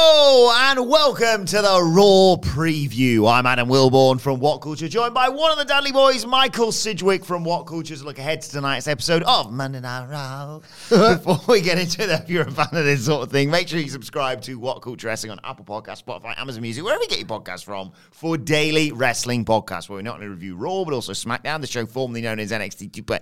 and welcome to the Raw Preview. I'm Adam Wilbourn from What Culture, joined by one of the Dudley Boys, Michael Sidgwick from What Culture. To look ahead to tonight's episode of Monday Night Raw. Before we get into that, if you're a fan of this sort of thing, make sure you subscribe to What Culture Wrestling on Apple Podcasts, Spotify, Amazon Music, wherever you get your podcasts from, for daily wrestling podcasts, where we not only review Raw but also SmackDown, the show formerly known as NXT 2.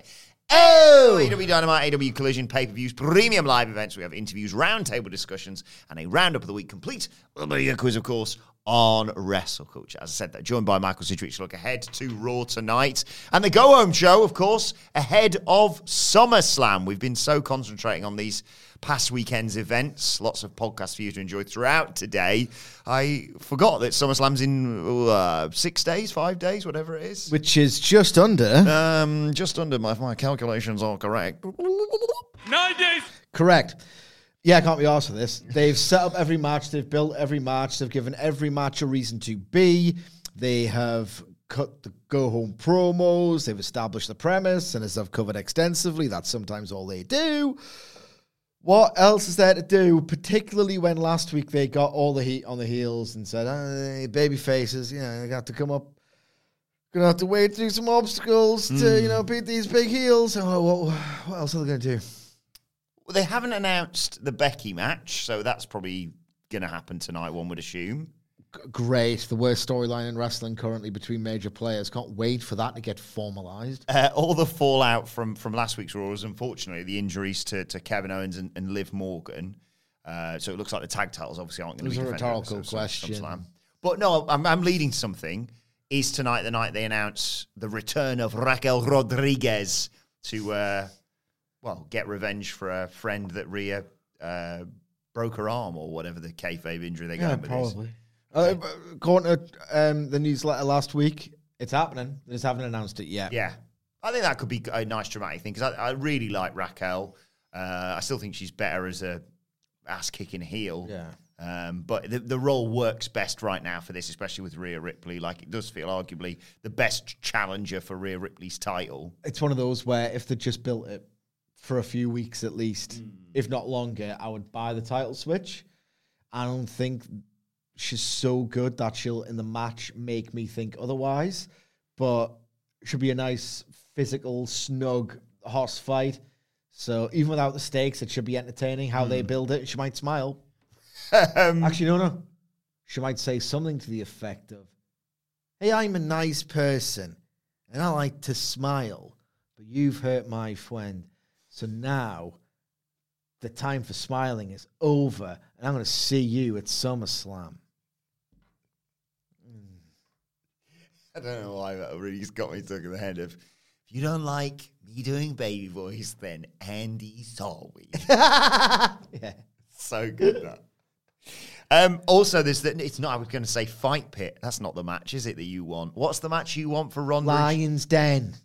Oh! AEW Dynamite, AEW Collision, pay per views, premium live events. We have interviews, roundtable discussions, and a roundup of the week complete with a quiz, of course, on Wrestle Culture. As I said, that joined by Michael Sidgwick to look ahead to Raw tonight. And the Go Home show, of course, ahead of SummerSlam. We've been so concentrating on these past weekend's events. Lots of podcasts for you to enjoy throughout today. I forgot that SummerSlam's in uh, six days, five days, whatever it is. Which is just under. Um, just under my, my calculations are correct. Nine days. Correct. Yeah, I can't be asked for this. They've set up every match, they've built every match, they've given every match a reason to be. They have cut the go home promos, they've established the premise, and as I've covered extensively, that's sometimes all they do. What else is there to do? Particularly when last week they got all the heat on the heels and said, hey, baby faces, you know, they got to come up. Gonna have to wade through some obstacles to, you hmm. know, beat these big heels. Oh, what, what else are they gonna do? Well, they haven't announced the Becky match, so that's probably going to happen tonight, one would assume. G- Great. The worst storyline in wrestling currently between major players. Can't wait for that to get formalized. Uh, all the fallout from, from last week's Raw was unfortunately the injuries to, to Kevin Owens and, and Liv Morgan. Uh, so it looks like the tag titles obviously aren't going to be a defended at rhetorical Sum- question. SummerSlam. But no, I'm, I'm leading to something. Is tonight the night they announce the return of Raquel Rodriguez to, uh, well, get revenge for a friend that Rhea uh, broke her arm or whatever the kayfabe injury they got. with is. Uh, according to um, the newsletter last week, it's happening. They just haven't announced it yet. Yeah. I think that could be a nice dramatic thing because I, I really like Raquel. Uh, I still think she's better as a ass kicking heel. Yeah. Um, but the, the role works best right now for this, especially with Rhea Ripley. Like it does feel arguably the best challenger for Rhea Ripley's title. It's one of those where if they just built it for a few weeks at least, Hmm. if not longer, I would buy the title switch. I don't think she's so good that she'll in the match make me think otherwise. But should be a nice physical, snug horse fight. So even without the stakes, it should be entertaining. How Hmm. they build it, she might smile. Um, Actually, no, no. She might say something to the effect of, Hey, I'm a nice person and I like to smile, but you've hurt my friend. So now the time for smiling is over and I'm going to see you at SummerSlam. I don't know why that really just got me stuck in the head of. If you don't like me doing baby voice, then Andy Solway. yeah. so good that. Um, also, there's that. It's not. I was going to say fight pit. That's not the match, is it? That you want? What's the match you want for Ronda? Lion's Den.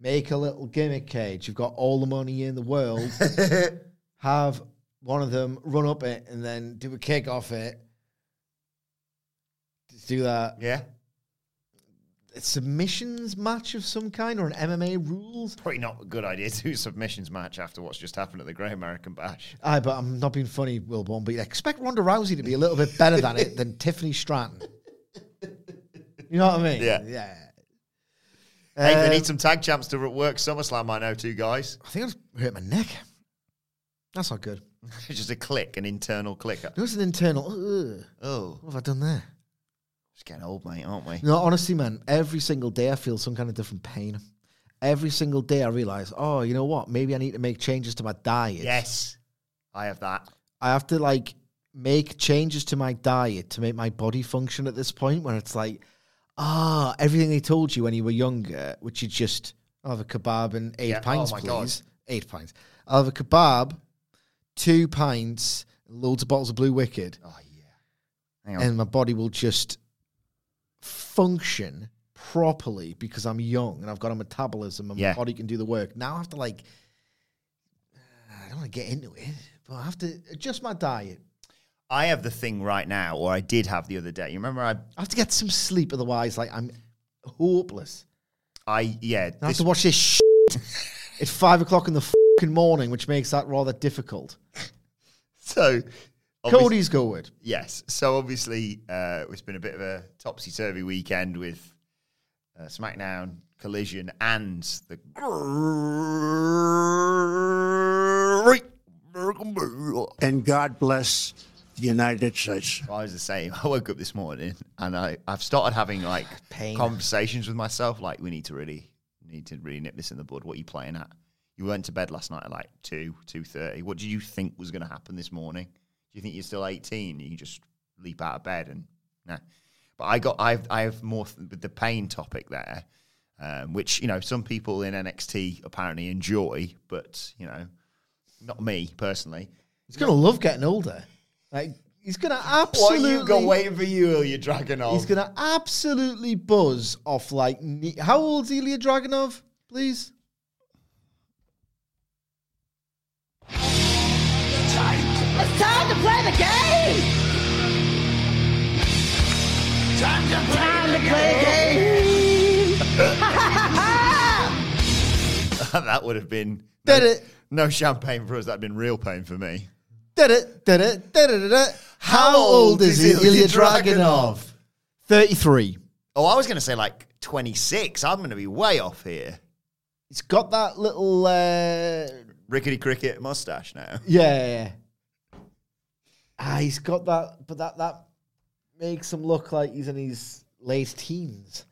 Make a little gimmick cage. You've got all the money in the world. Have one of them run up it and then do a kick off it. Just do that. Yeah, A submissions match of some kind or an MMA rules. probably not a good idea to do a submissions match after what's just happened at the Great American Bash. Aye, but I'm not being funny, Wilbourn, but you expect Ronda Rousey to be a little bit better than it than Tiffany Stratton. You know what I mean? Yeah. Yeah. Hey, they Um, need some tag champs to work SummerSlam. I know two guys. I think I just hurt my neck. That's not good. It's just a click, an internal clicker. There was an internal. Ugh, Oh, what have I done there? just getting old, mate, aren't we? No, honestly, man, every single day I feel some kind of different pain. Every single day I realize, oh, you know what? Maybe I need to make changes to my diet. Yes, I have that. I have to like make changes to my diet to make my body function at this point where it's like, ah, everything they told you when you were younger, which you just I'll have a kebab and eight Yeah. pints, Oh my please. God. Eight pints. I'll have a kebab, two pints, loads of bottles of Blue WKD, Oh yeah. Hang on. and my body will just function properly because I'm young and I've got a metabolism and Yeah. my body can do the work. Now I have to like I don't want to get into it, but I have to adjust my diet. I have the thing right now, or I did have the other day. You remember I, I have to get some sleep, otherwise, like I'm hopeless. I yeah. I have this- to watch this shit at five o'clock in the fucking morning, which makes that rather difficult. so obviously- Cody's good. Yes. So obviously, uh, it's been a bit of a topsy turvy weekend with uh, SmackDown, Collision, and the Great American Burial. and God bless the United States. I was the same. I woke up this morning and I, I've started having like Pain. conversations with myself. Like, we need to really need to really nip this in the bud. What are you playing at? You went to bed last night at like two, two thirty. What did you think was going to happen this morning? Do you think you're still eighteen? You just leap out of bed and no. But I got I've I have more th- with the pain topic there, um, which you know some people in NXT apparently enjoy, but you know, not me personally. He's gonna love getting older. Like he's gonna absolutely. What absolutely. you got waiting for you, Ilya Dragunov? He's gonna absolutely buzz off like. Ne- How old's Ilya Dragunov, please? It's time to play the game! Time to play the game! that would have been Did no, it. no champagne for us. That'd been real pain for me. How old is Ilya Dragunov? Dragunov? Thirty-three. Oh, I was going to say like 26. I'm going to be way off here. He's got that little. Uh, Rickety cricket mustache now. yeah, yeah, yeah. Ah, he's got that, but that that makes him look like he's in his late teens.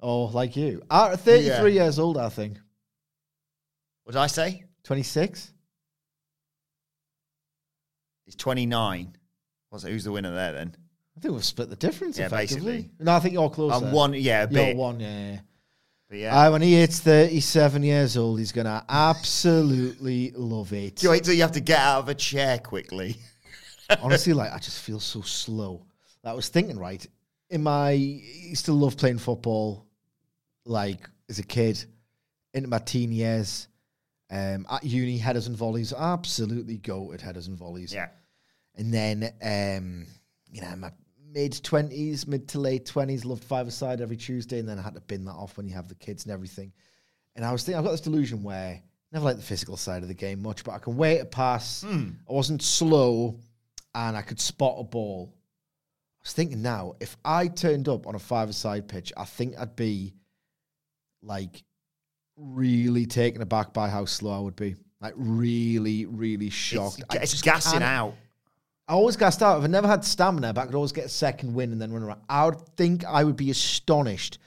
Oh, like you. Uh, Thirty-three Yeah. years old, I think. What did I say? Twenty-six. He's 29. What's it? Who's the winner there then? I think we've split the difference. Yeah, effectively. basically. No, I think you're closer. I'm one, yeah, a You're bit. one, yeah. yeah. But yeah. Uh, when he hits 37 years old, he's going to absolutely love it. Do you wait till you have to get out of a chair quickly? Honestly, like, I just feel so slow. I was thinking, right, in my, I used to love playing football, like, as a kid, into my teen years. Um, at uni, headers and volleys, absolutely go at headers and volleys. yeah. And then, um, you know, my mid 20s, mid to late 20s, loved five aside every Tuesday. And then I had to bin that off when you have the kids and everything. And I was thinking, I've got this delusion where I never liked the physical side of the game much, but I can wait a pass. I wasn't slow and I could spot a ball. I was thinking now, if I turned up on a five aside pitch, I think I'd be like really taken aback by how slow I would be. Like really, really shocked. It's, it's just gassing out. I always gassed out. If I never had stamina, but I could always get a second win and then run around. I would think I would be astonished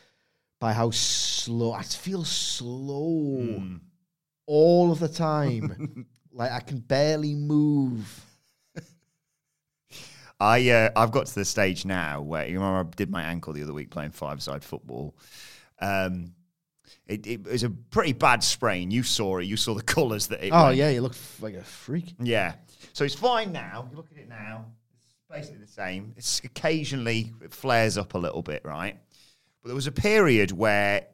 by how slow. I feel slow Hmm. all of the time. like I can barely move. I uh, I've got to the stage now where you remember I did my ankle the other week playing five side football. Um, it, it was a pretty bad sprain. You saw it. You saw the colours that it. Oh went. yeah, you look f- like a freak. yeah. So it's fine now. You look at it now. It's basically the same. It's occasionally it flares up a little bit, right? But there was a period where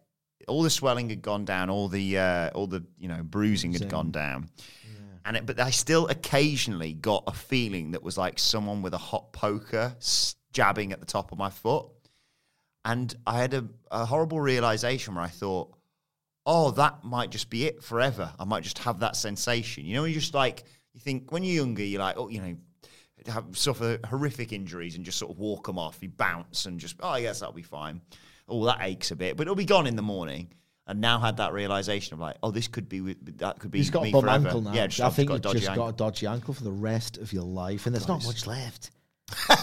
all the swelling had gone down, all the uh, all the you know bruising had gone down. And it, but I still occasionally got a feeling that was like someone with a hot poker jabbing at the top of my foot. And I had a, a horrible realization where I thought, oh, that might just be it forever. I might just have that sensation. You know, you just like, you think when you're younger, you're like, oh, you know, have, suffer horrific injuries and just sort of walk them off. You bounce and just, oh, I guess that'll be fine. Oh, that aches a bit, but it'll be gone in the morning. And now had that realization of like, oh, this could be that could be He's got me a bum forever. ankle now. Yeah, just, I I've think got a you've just ankle. got a dodgy ankle for the rest of your life, and there's not much left. you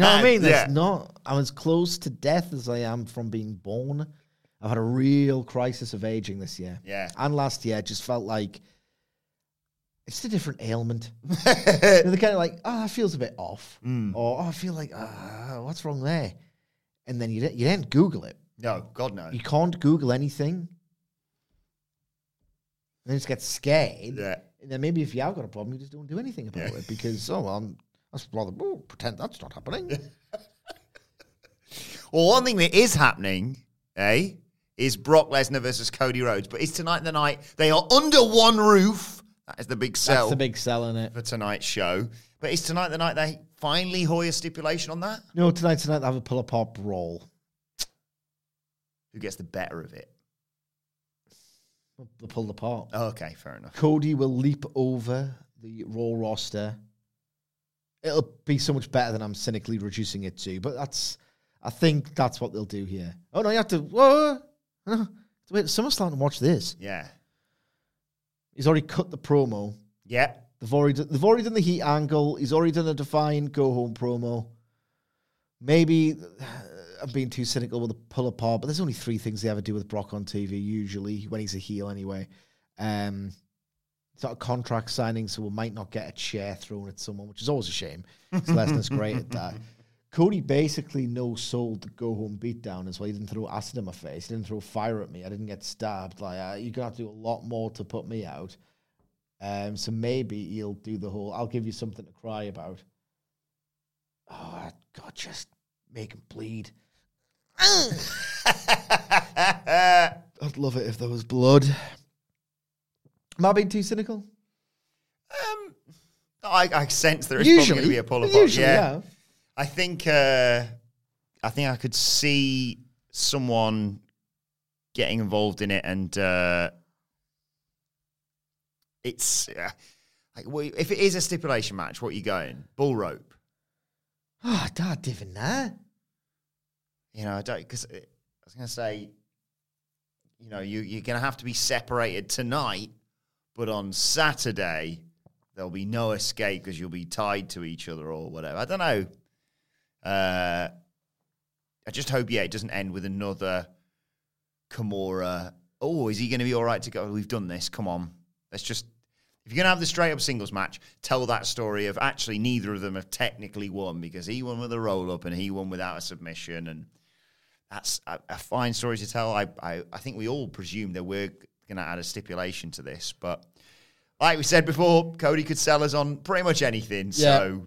know what I mean? There's Yeah. not. I'm as close to death as I am from being born. I've had a real crisis of aging this year. Yeah. and last year just felt like it's a different ailment. you know, the kind of like, oh, that feels a bit off, Mm. or oh, I feel like, uh, what's wrong there? And then you you didn't Google it. No, God no. You can't Google anything. And then just get scared. Yeah. And then maybe if you have got a problem, you just don't do anything about it because oh, well, I'm that's rather oh, pretend that's not happening. Well, one thing that is happening, eh, is Brock Lesnar versus Cody Rhodes. But it's tonight the night. They are under one roof. That is the big sell That's the big sell in it. for tonight's show. But is tonight the night they finally hoy a stipulation on that? No, tonight, tonight they have a pull apart brawl. Who gets the better of it? They pull apart. Oh, okay, fair enough. Cody will leap over the Raw roster. It'll be so much better than I'm cynically reducing it to, but that's, I think that's what they'll do here. Oh no, you have to. Whoa, wait, SummerSlam and watch this. Yeah. He's already cut the promo. Yeah. They've already done, they've already done the heat angle. He's already done a defined go home promo. Maybe uh, I'm being too cynical with the pull apart, but there's only three things they ever do with Brock on TV usually when he's a heel anyway. Um, it's not a contract signing, so we might not get a chair thrown at someone, which is always a shame. Lesnar's great at that. Cody basically no sold the go home beatdown as well. He didn't throw acid in my face. He didn't throw fire at me. I didn't get stabbed. Like uh, you're gonna have to do a lot more to put me out. Um, so maybe he'll do the whole. I'll give you something to cry about. Oh God, just make him bleed. I'd love it if there was blood. Am I being too cynical? Um, I, I sense there is usually, probably going to be a pull apart. usually, yeah. yeah. I think uh, I think I could see someone getting involved in it, and uh, it's uh, like well, if it is a stipulation match, what are you going bull rope? Oh, Dad, even that. You know, I don't because I was going to say, you know, you you're going to have to be separated tonight, but on Saturday there'll be no escape because you'll be tied to each other or whatever. I don't know. Uh, I just hope, yeah, it doesn't end with another Kimura. Oh, is he going to be all right to go? We've done this. Come on, let's just. If you're going to have the straight up singles match, tell that story of actually neither of them have technically won because he won with a roll up and he won without a submission, and that's a, a fine story to tell. I, I I think we all presume that we're going to add a stipulation to this, but like we said before, Cody could sell us on pretty much anything. So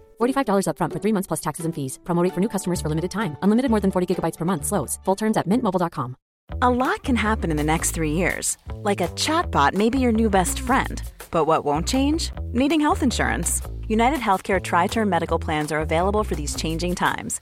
$45 upfront for three months plus taxes and fees. Promo rate for new customers for limited time. Unlimited more than 40 gigabytes per month. Slows. Full terms at mintmobile.com. A lot can happen in the next three years. Like a chatbot may be your new best friend. But what won't change? Needing health insurance. United Healthcare Tri Term Medical Plans are available for these changing times.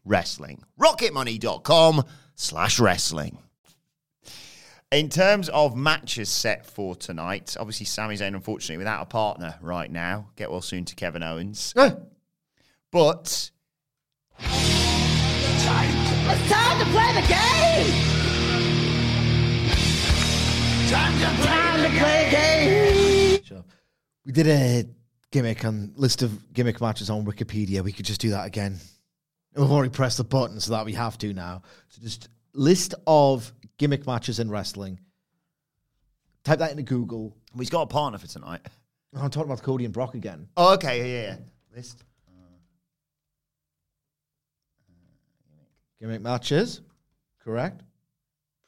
wrestling. rocketmoney.com slash wrestling. In terms of matches set for tonight, obviously Sami Zayn, unfortunately, without a partner right now. Get well soon to Kevin Owens. But It's time to play the game! Time to play the game! Sure. We did a gimmick on list of gimmick matches on Wikipedia. We could just do that again. We've already pressed the button, so that we have to now. So just list of gimmick matches in wrestling. Type that into Google. He's got a partner for tonight. Oh, I'm talking about Cody and Brock again. Oh, okay, yeah, yeah, yeah. List. Gimmick matches. Correct.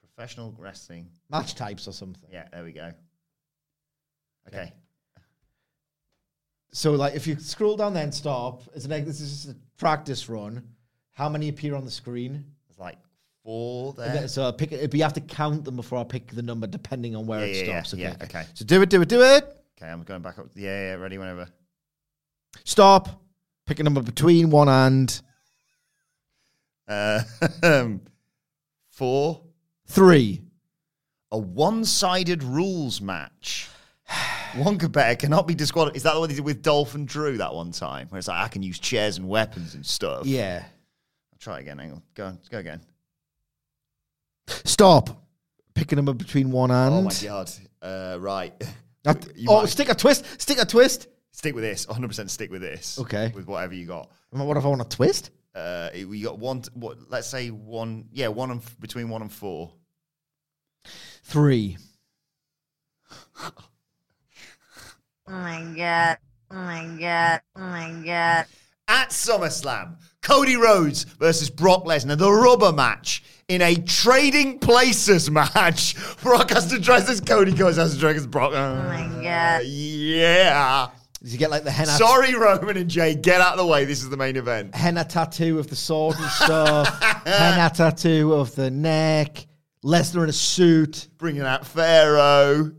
Professional wrestling. Match types or something. Yeah, there we go. Okay. So, like, if you scroll down then stop, it's like this is a practice run. How many appear on the screen? There's like four there. So I pick it, but you have to count them before I pick the number, depending on where Yeah, it yeah, stops. yeah, yeah, okay. So do it, do it, do it. Okay, I'm going back up. Yeah, yeah, ready whenever. Stop. Pick a number between one and Uh, four. three. A one-sided rules match. One competitor cannot be disqualified. Is that the one they did with Dolph and Drew that one time? Where it's like I can use chairs and weapons and stuff. Yeah. I'll try again. Hang on. Go on. Let's go again. Stop. Picking them up between one and. Oh my god. Uh, right. That- You oh, might- stick a twist. Stick a twist. Stick with this. 100% stick with this. Okay. With whatever you got. What if I want a twist? Uh, we got one. What? Let's say one. Yeah, one and f- between one and four. Three. Oh my god. Oh my god. Oh my god. At SummerSlam, Cody Rhodes versus Brock Lesnar, the rubber match in a trading places match. Brock has to dress as Cody goes has to dress as Brock. Oh my god. Yeah. Did you get like the henna? Sorry, Roman and Jay. Get out of the way. This is the main event. henna tattoo of the sword and stuff. henna tattoo of the neck. Lesnar in a suit. Bringing out Pharaoh.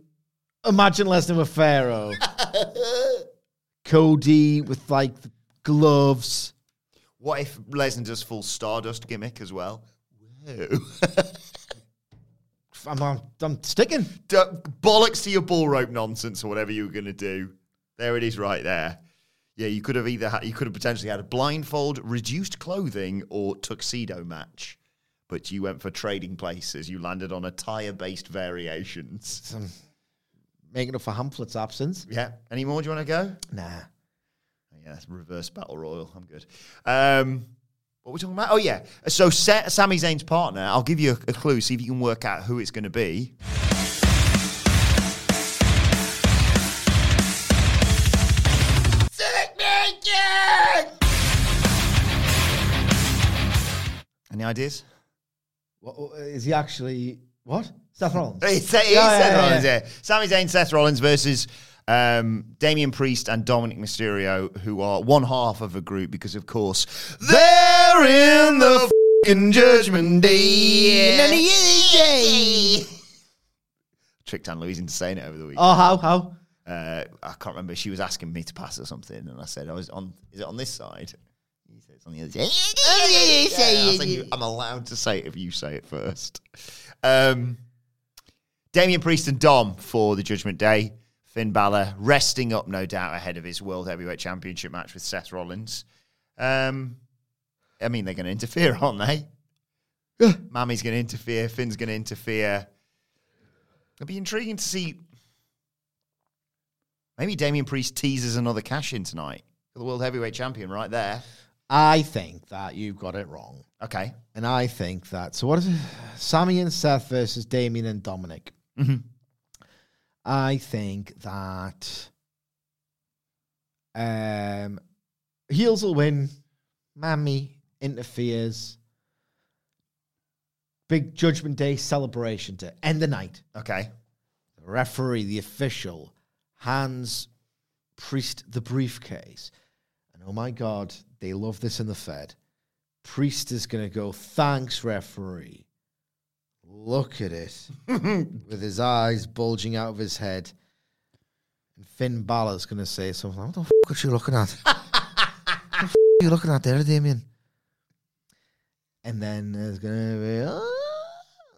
Imagine Lesnar with Pharaoh. Cody with like the gloves. What if Lesnar does full Stardust gimmick as well? Whoa. I'm, I'm, I'm sticking. D- bollocks to your bull rope nonsense or whatever you were going to do. There it is, right there. Yeah, you could have either had, you could have potentially had a blindfold, reduced clothing, or tuxedo match, but you went for trading places. You landed on attire-based variations. Making up for Hamflett's absence. Yeah. Any more? Do you want to go? Nah. Yeah, reverse battle royal. I'm good. Um, what were we talking about? Oh yeah. So Sa- Sami Zayn's partner. I'll give you a, a clue. See if you can work out who it's going to be. Any ideas? What, is he actually what? Seth Rollins. It's, it's yeah, Seth yeah, Rollins, yeah. yeah. Sami Zayn, Seth Rollins versus um, Damian Priest and Dominic Mysterio, who are one half of a group because, of course, they're in the fucking Judgment Day. Tricked Anne Louise into saying it over the week. Oh, how how? Uh, I can't remember. She was asking me to pass or something, and I said, "I was on. Is it on this side?" He said, "It's on the other side." Yeah, I "You- I'm allowed to say it if you say it first. Um, Damian Priest and Dom for the Judgment Day. Finn Balor resting up, no doubt, ahead of his World Heavyweight Championship match with Seth Rollins. Um, I mean, they're going to interfere, aren't they? Mammy's going to interfere. Finn's going to interfere. It'll be intriguing to see. Maybe Damian Priest teases another cash in tonight. The World Heavyweight Champion right there. I think that you've got it wrong. Okay. And I think that. So what is it? Sami and Seth versus Damian and Dominic. I think that um, heels will win. Mammy interferes. Big Judgment Day celebration to end the night. Okay. The referee, the official, hands Priest the briefcase. And oh my God, they love this in the Fed. Priest is going to go, thanks, referee. Look at it. With his eyes bulging out of his head. And Finn Balor's going to say something. What the f are you looking at? what the f are you looking at there, Damian? And then there's going to be, oh,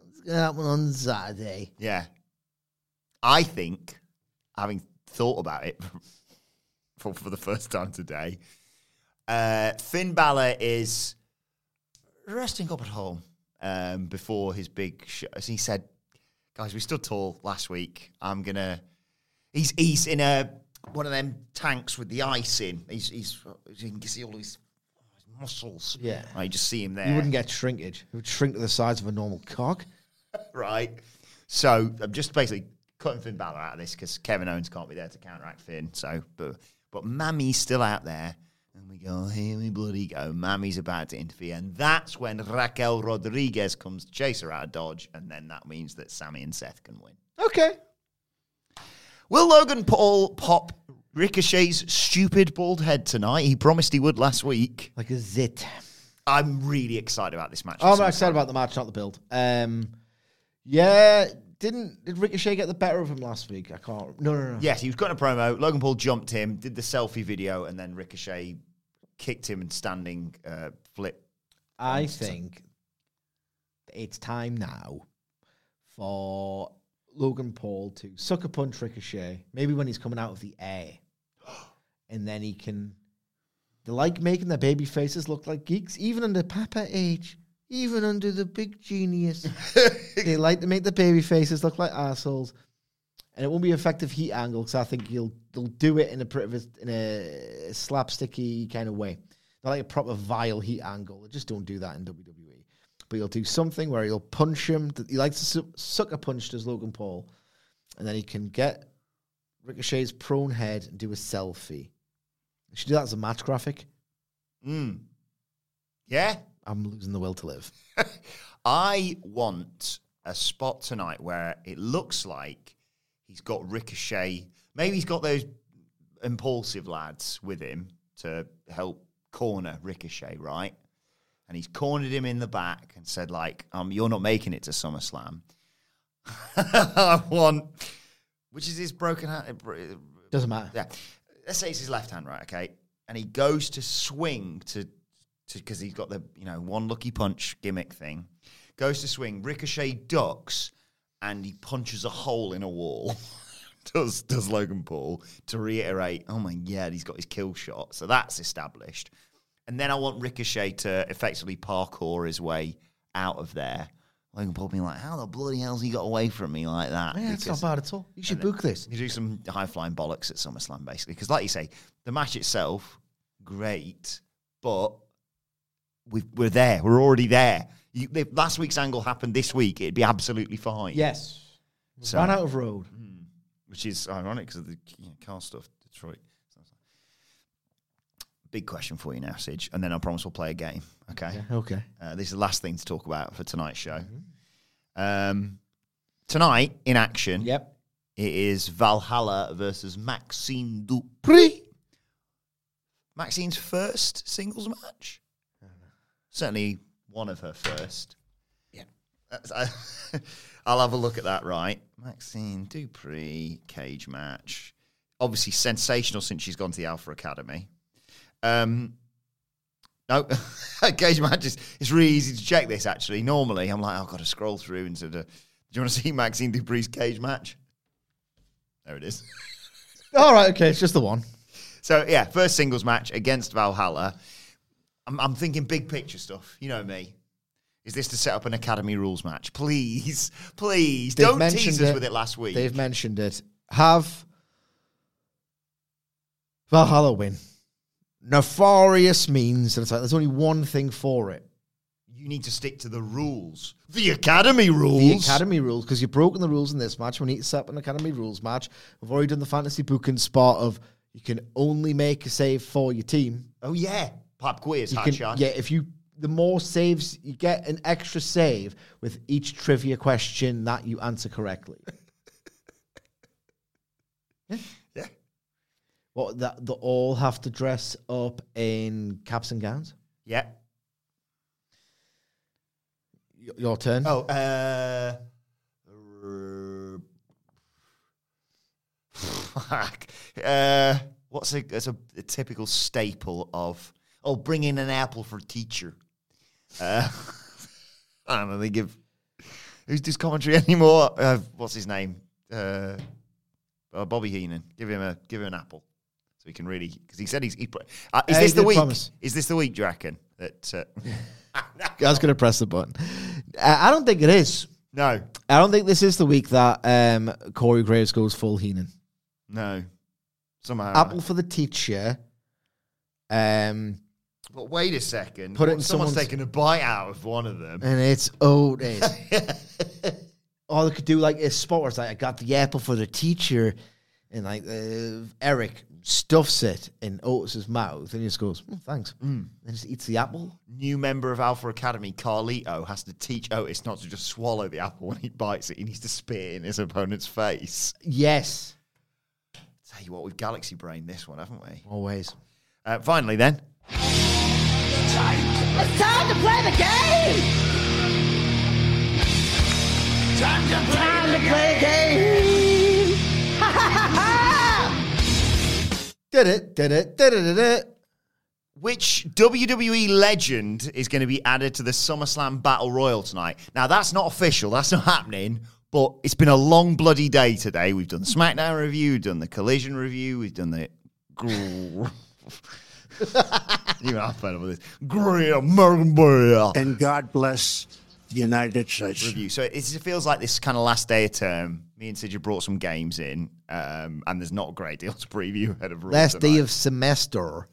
it's going to happen on Saturday. Yeah. I think, having thought about it for, for the first time today, uh, Finn Balor is resting up at home um, before his big show. As he said, guys, we stood tall last week. I'm going to. He's he's in a one of them tanks with the ice in. He's he's you can see all his muscles. Yeah. you just see him there. You wouldn't get shrinkage. It would shrink to the size of a normal cock. right? So I'm just basically cutting Finn Balor out of this because Kevin Owens can't be there to counteract Finn. So, but but Mammy's still out there, and we go here we bloody go. Mammy's about to interfere, and that's when Raquel Rodriguez comes to chase her out of dodge, and then that means that Sami and Seth can win. Okay. Will Logan Paul pop Ricochet's stupid bald head tonight? He promised he would last week. Like a zit. I'm really excited about this match. I'm excited about the match, not the build. Um, yeah, didn't did Ricochet get the better of him last week? I can't. No, no, no. Yes, he was cutting a promo. Logan Paul jumped him, did the selfie video, and then Ricochet kicked him and standing uh, flip. I think it's time now for Logan Paul to sucker punch Ricochet. Maybe when he's coming out of the air, and then he can. They like making their baby faces look like geeks, even under Papa age, even under the big genius. they like to make the baby faces look like assholes, and it won't be effective heat angle because I think you'll they'll do it in a pretty in a slapsticky kind of way, not like a proper vile heat angle. They just don't do that in WWE. But you'll do something where you'll punch him. He likes to su- sucker punch does Logan Paul, and then he can get Ricochet's prone head and do a selfie. You should do that as a match graphic. Mm. Yeah, I'm losing the will to live. I want a spot tonight where it looks like he's got Ricochet. Maybe he's got those Impaulsive lads with him to help corner Ricochet, right? And he's cornered him in the back and said, like, um, you're not making it to SummerSlam. I want, which is his broken hand. Doesn't matter. Yeah. Let's say it's his left hand, right? Okay. And he goes to swing to, because he's got the, you know, one lucky punch gimmick thing. Goes to swing. Ricochet ducks and he punches a hole in a wall. does, does Logan Paul to reiterate, oh my God, he's got his kill shot. So that's established. And then I want Ricochet to effectively parkour his way out of there. Logan Paul being like, how the bloody hell's he got away from me like that? Yeah, it's not bad at all. You should book this. you do some high flying bollocks at SummerSlam, basically. Because, like you say, the match itself, great, but we we're there. We're already there. You, if last week's angle happened this week, it'd be absolutely fine. Yes. So- Ran out of road. Which is ironic because of the you know, car stuff, Detroit. Big question for you now, Sidge, and then I promise we'll play a game. Okay. Okay. Uh, this is the last thing to talk about for tonight's show. Um, tonight, in action, Yep. It is Valhalla versus Maxine Dupri. Maxine's first singles match. Certainly one of her first. Yeah. I'll have a look at that, right? Maxine Dupri, cage match. Obviously sensational since she's gone to the Alpha Academy. Um, no, cage match is it's really easy to check this actually. Normally, I'm like, I've got to scroll through into the. Do you want to see Maxine Dupri's cage match? There it is. All right. Okay. It's just the one. So yeah, first singles match against Valhalla. I'm, I'm thinking big picture stuff. You know me. Is this to set up an Academy rules match? Please, please They've don't tease us it. with it last week. They've mentioned it. Have Valhalla win. Nefarious means, and it's like there's only one thing for it. you need to stick to the rules. The Academy rules. The Academy rules, because you've broken the rules in this match. We need to set up an Academy rules match. We've already done the fantasy booking spot of you can only make a save for your team. Oh yeah, pop quiz, You hot can, shot. yeah, if you the more saves you get an extra save with each trivia question that you answer correctly. yeah. What that they all have to dress up in caps and gowns? Yeah. Y- Your turn. Oh, uh, fuck. Uh, what's a, it's a, a typical staple of? Oh, bring in an apple for teacher. Uh, I don't know. They give who's this commentary anymore? Uh, what's his name? Uh, uh, Bobby Heenan. Give him a give him an apple, so he can really because he said he's. He, uh, is Uh, this the week? promise. Is this the week? Do you reckon that? Uh, I was going to press the button. I I don't think it is. no, I don't think this is the week that um, Corey Graves goes full Heenan. no. Somehow. Apple for the teacher. Um, But wait a second. Put it in Someone's someone's- taken a bite out of one of them. and it's Otis. or they could do like a spot where it's like I got the apple for the teacher, and like uh, Eric stuffs it in Otis's mouth, and he just goes, "Mm, "Thanks," and just eats the apple. New member of Alpha Academy, Carlito, has to teach Otis not to just swallow the apple when he bites it. He needs to spit it in his opponent's face. Yes, Tell you what, we've Galaxy Brain this one, haven't we? always. Uh, finally, then. It's time to play the game! Time to play the game! Ha ha ha ha! Did it? Did it? Did it? Did it? Which WWE legend is going to be added to the SummerSlam Battle Royal tonight? Now, that's not official. That's not happening. But it's been a long bloody day today. We've done the SmackDown review, we've done the Collision review, we've done the. Even I'm fed up with this. Great American Bear And God bless the United States. review. So it, it feels like this kind of last day of term. Me and Sidja brought some games in, um, and there's not a great deal to preview ahead of Raw Last day of semester.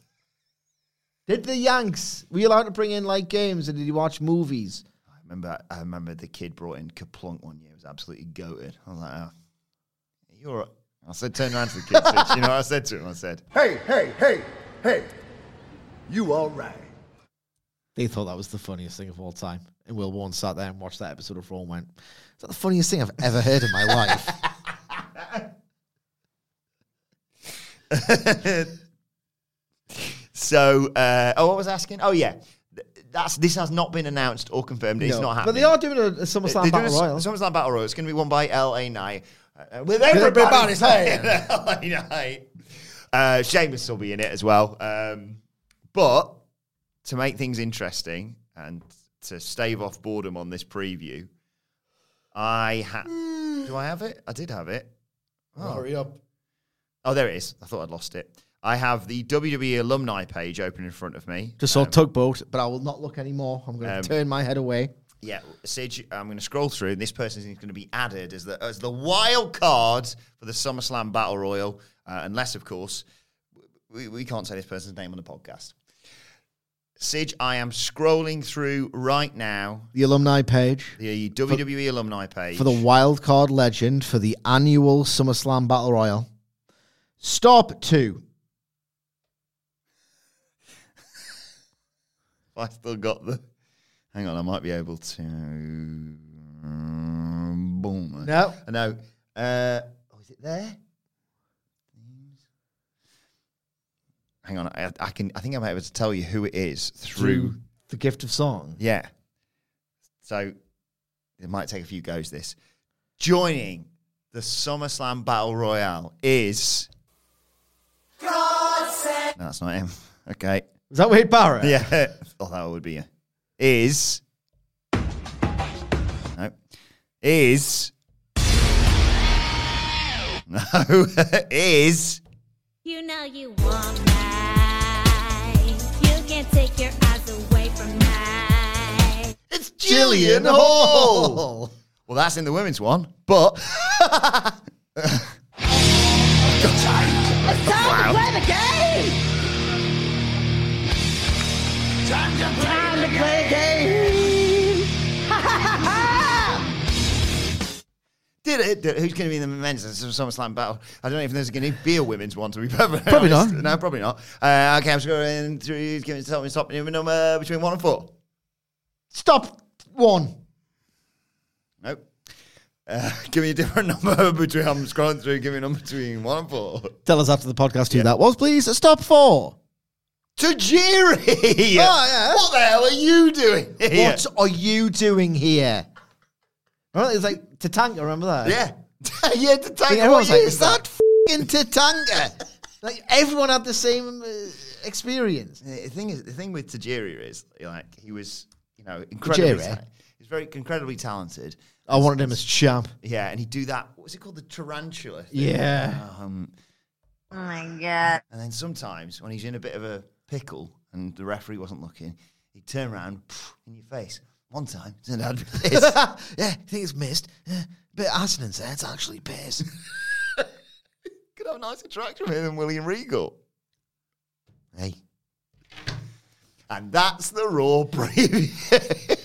Did the Yanks? Were you allowed to bring in like games, and did you watch movies? I remember, I remember the kid brought in KerPlunk one year. It was absolutely goated. I was like, oh, you're. right." I said, turn around to the kid. You know what I said to him? I said, Hey, hey, hey, hey. You all right? They thought that was the funniest thing of all time. And Will Warren sat there and watched that episode of Raw and went, Is that the funniest thing I've ever heard in my life? so. Uh, oh, what was I asking? Oh, yeah. That's this has not been announced or confirmed. It's not happening. But they are doing a, a SummerSlam Battle Royal. SummerSlam Battle Royal. It's going to be won by LA Knight. Uh, with everybody everybody saying LA Knight. Uh, Sheamus will be in it as well. Um, but to make things interesting and to stave off boredom on this preview, I ha- do I have it? I did have it. Oh. Hurry up. Oh, there it is. I thought I'd lost it. I have the WWE alumni page open in front of me. Just saw tugboat, but I will not look anymore. I'm going to Um, turn my head away. Yeah, Sid, I'm going to scroll through. and This person is going to be added as the as the wild card for the SummerSlam Battle Royal, uh, unless, of course, we, we can't say this person's name on the podcast. Sid, I am scrolling through right now The alumni page the WWE alumni page for the wild card legend for the annual SummerSlam Battle Royal. Stop two. I still got the. Hang on, I might be able to. um, Boom. No. No. Uh, oh, is it there? Hang on, I, I can. I think I'm able to tell you who it is through. the gift of song. Yeah. So it might take a few goes. This joining the SummerSlam Battle Royale is. No, that's not him. Okay. Is that Wade Barrett? Yeah. Oh, that would be a. Is. No. Is. No. is. You know you want me. You can't take your eyes away from me. It's Jillian Hall. Well, that's in the women's one, but. It's time to play the game! Time to play, the game! Did it? Who's going to be in the men's SummerSlam battle? I don't know if there's going to be a women's one. To be perfectly Probably honest. not. No, probably not. Uh, okay, I'm just going through. Give me something. Stop me number between one and four. Stop one. Nope. Uh, give me a different number between. I'm scrolling through. Give me a number between one and four. Tell us after the podcast who that was, please. Stop four. Tajiri. Oh, yeah. What the hell are you doing? Here? What are you doing here? Right, it's like Tatanka, remember that? Yeah. yeah. To I take like, is is that fucking Tatanka? like, everyone had the same uh, experience. The thing is, the thing with Tajiri is like he was, you know, incredibly. Tajiri? ta- he's very incredibly talented. I wanted him as champ. Yeah, and he'd do that. What was it called? The tarantula. thing? Yeah. Um, Oh my god. and then sometimes when he's in a bit of a pickle and the referee wasn't looking, he'd turn around pff, in your face. One time, it turned out to be yeah, I think it's missed. Uh, bit of there. It's actually piss. Could have a nice attraction with him than William Regal. Hey. And that's the Raw preview.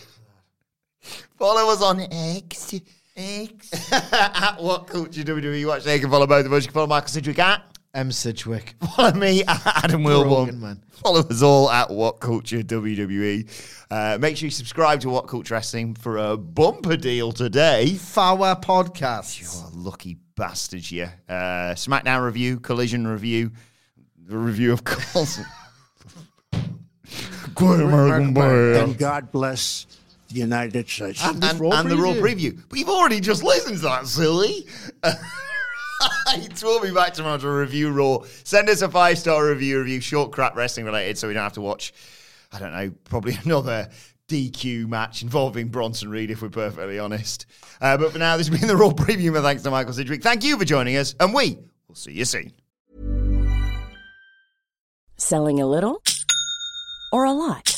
Follow us on X X at What Culture WWE. Watch there. You can follow both of us. You can follow Michael Sidgwick at. M. Sidgwick. Follow me at Adam Brogan, Wilbourn. man. Follow us all at What Culture WWE. Uh, make sure you subscribe to What Culture Wrestling for a bumper deal today. Four podcasts. Oh, lucky bastards, yeah. Uh, SmackDown review, Collision review, the review of course. Great American Bash. And God bless the United States. and, this and, Raw and the Raw preview. preview. But you've already just listened to that, silly. we'll be back tomorrow to review Raw. Send us a five star review, review short crap wrestling related, so we don't have to watch. I don't know, probably another DQ match involving Bronson Reed, if we're perfectly honest. Uh, but for now, this has been the Raw preview. My thanks to Michael Sidgwick. Thank you for joining us, and we will see you soon. Selling a little or a lot?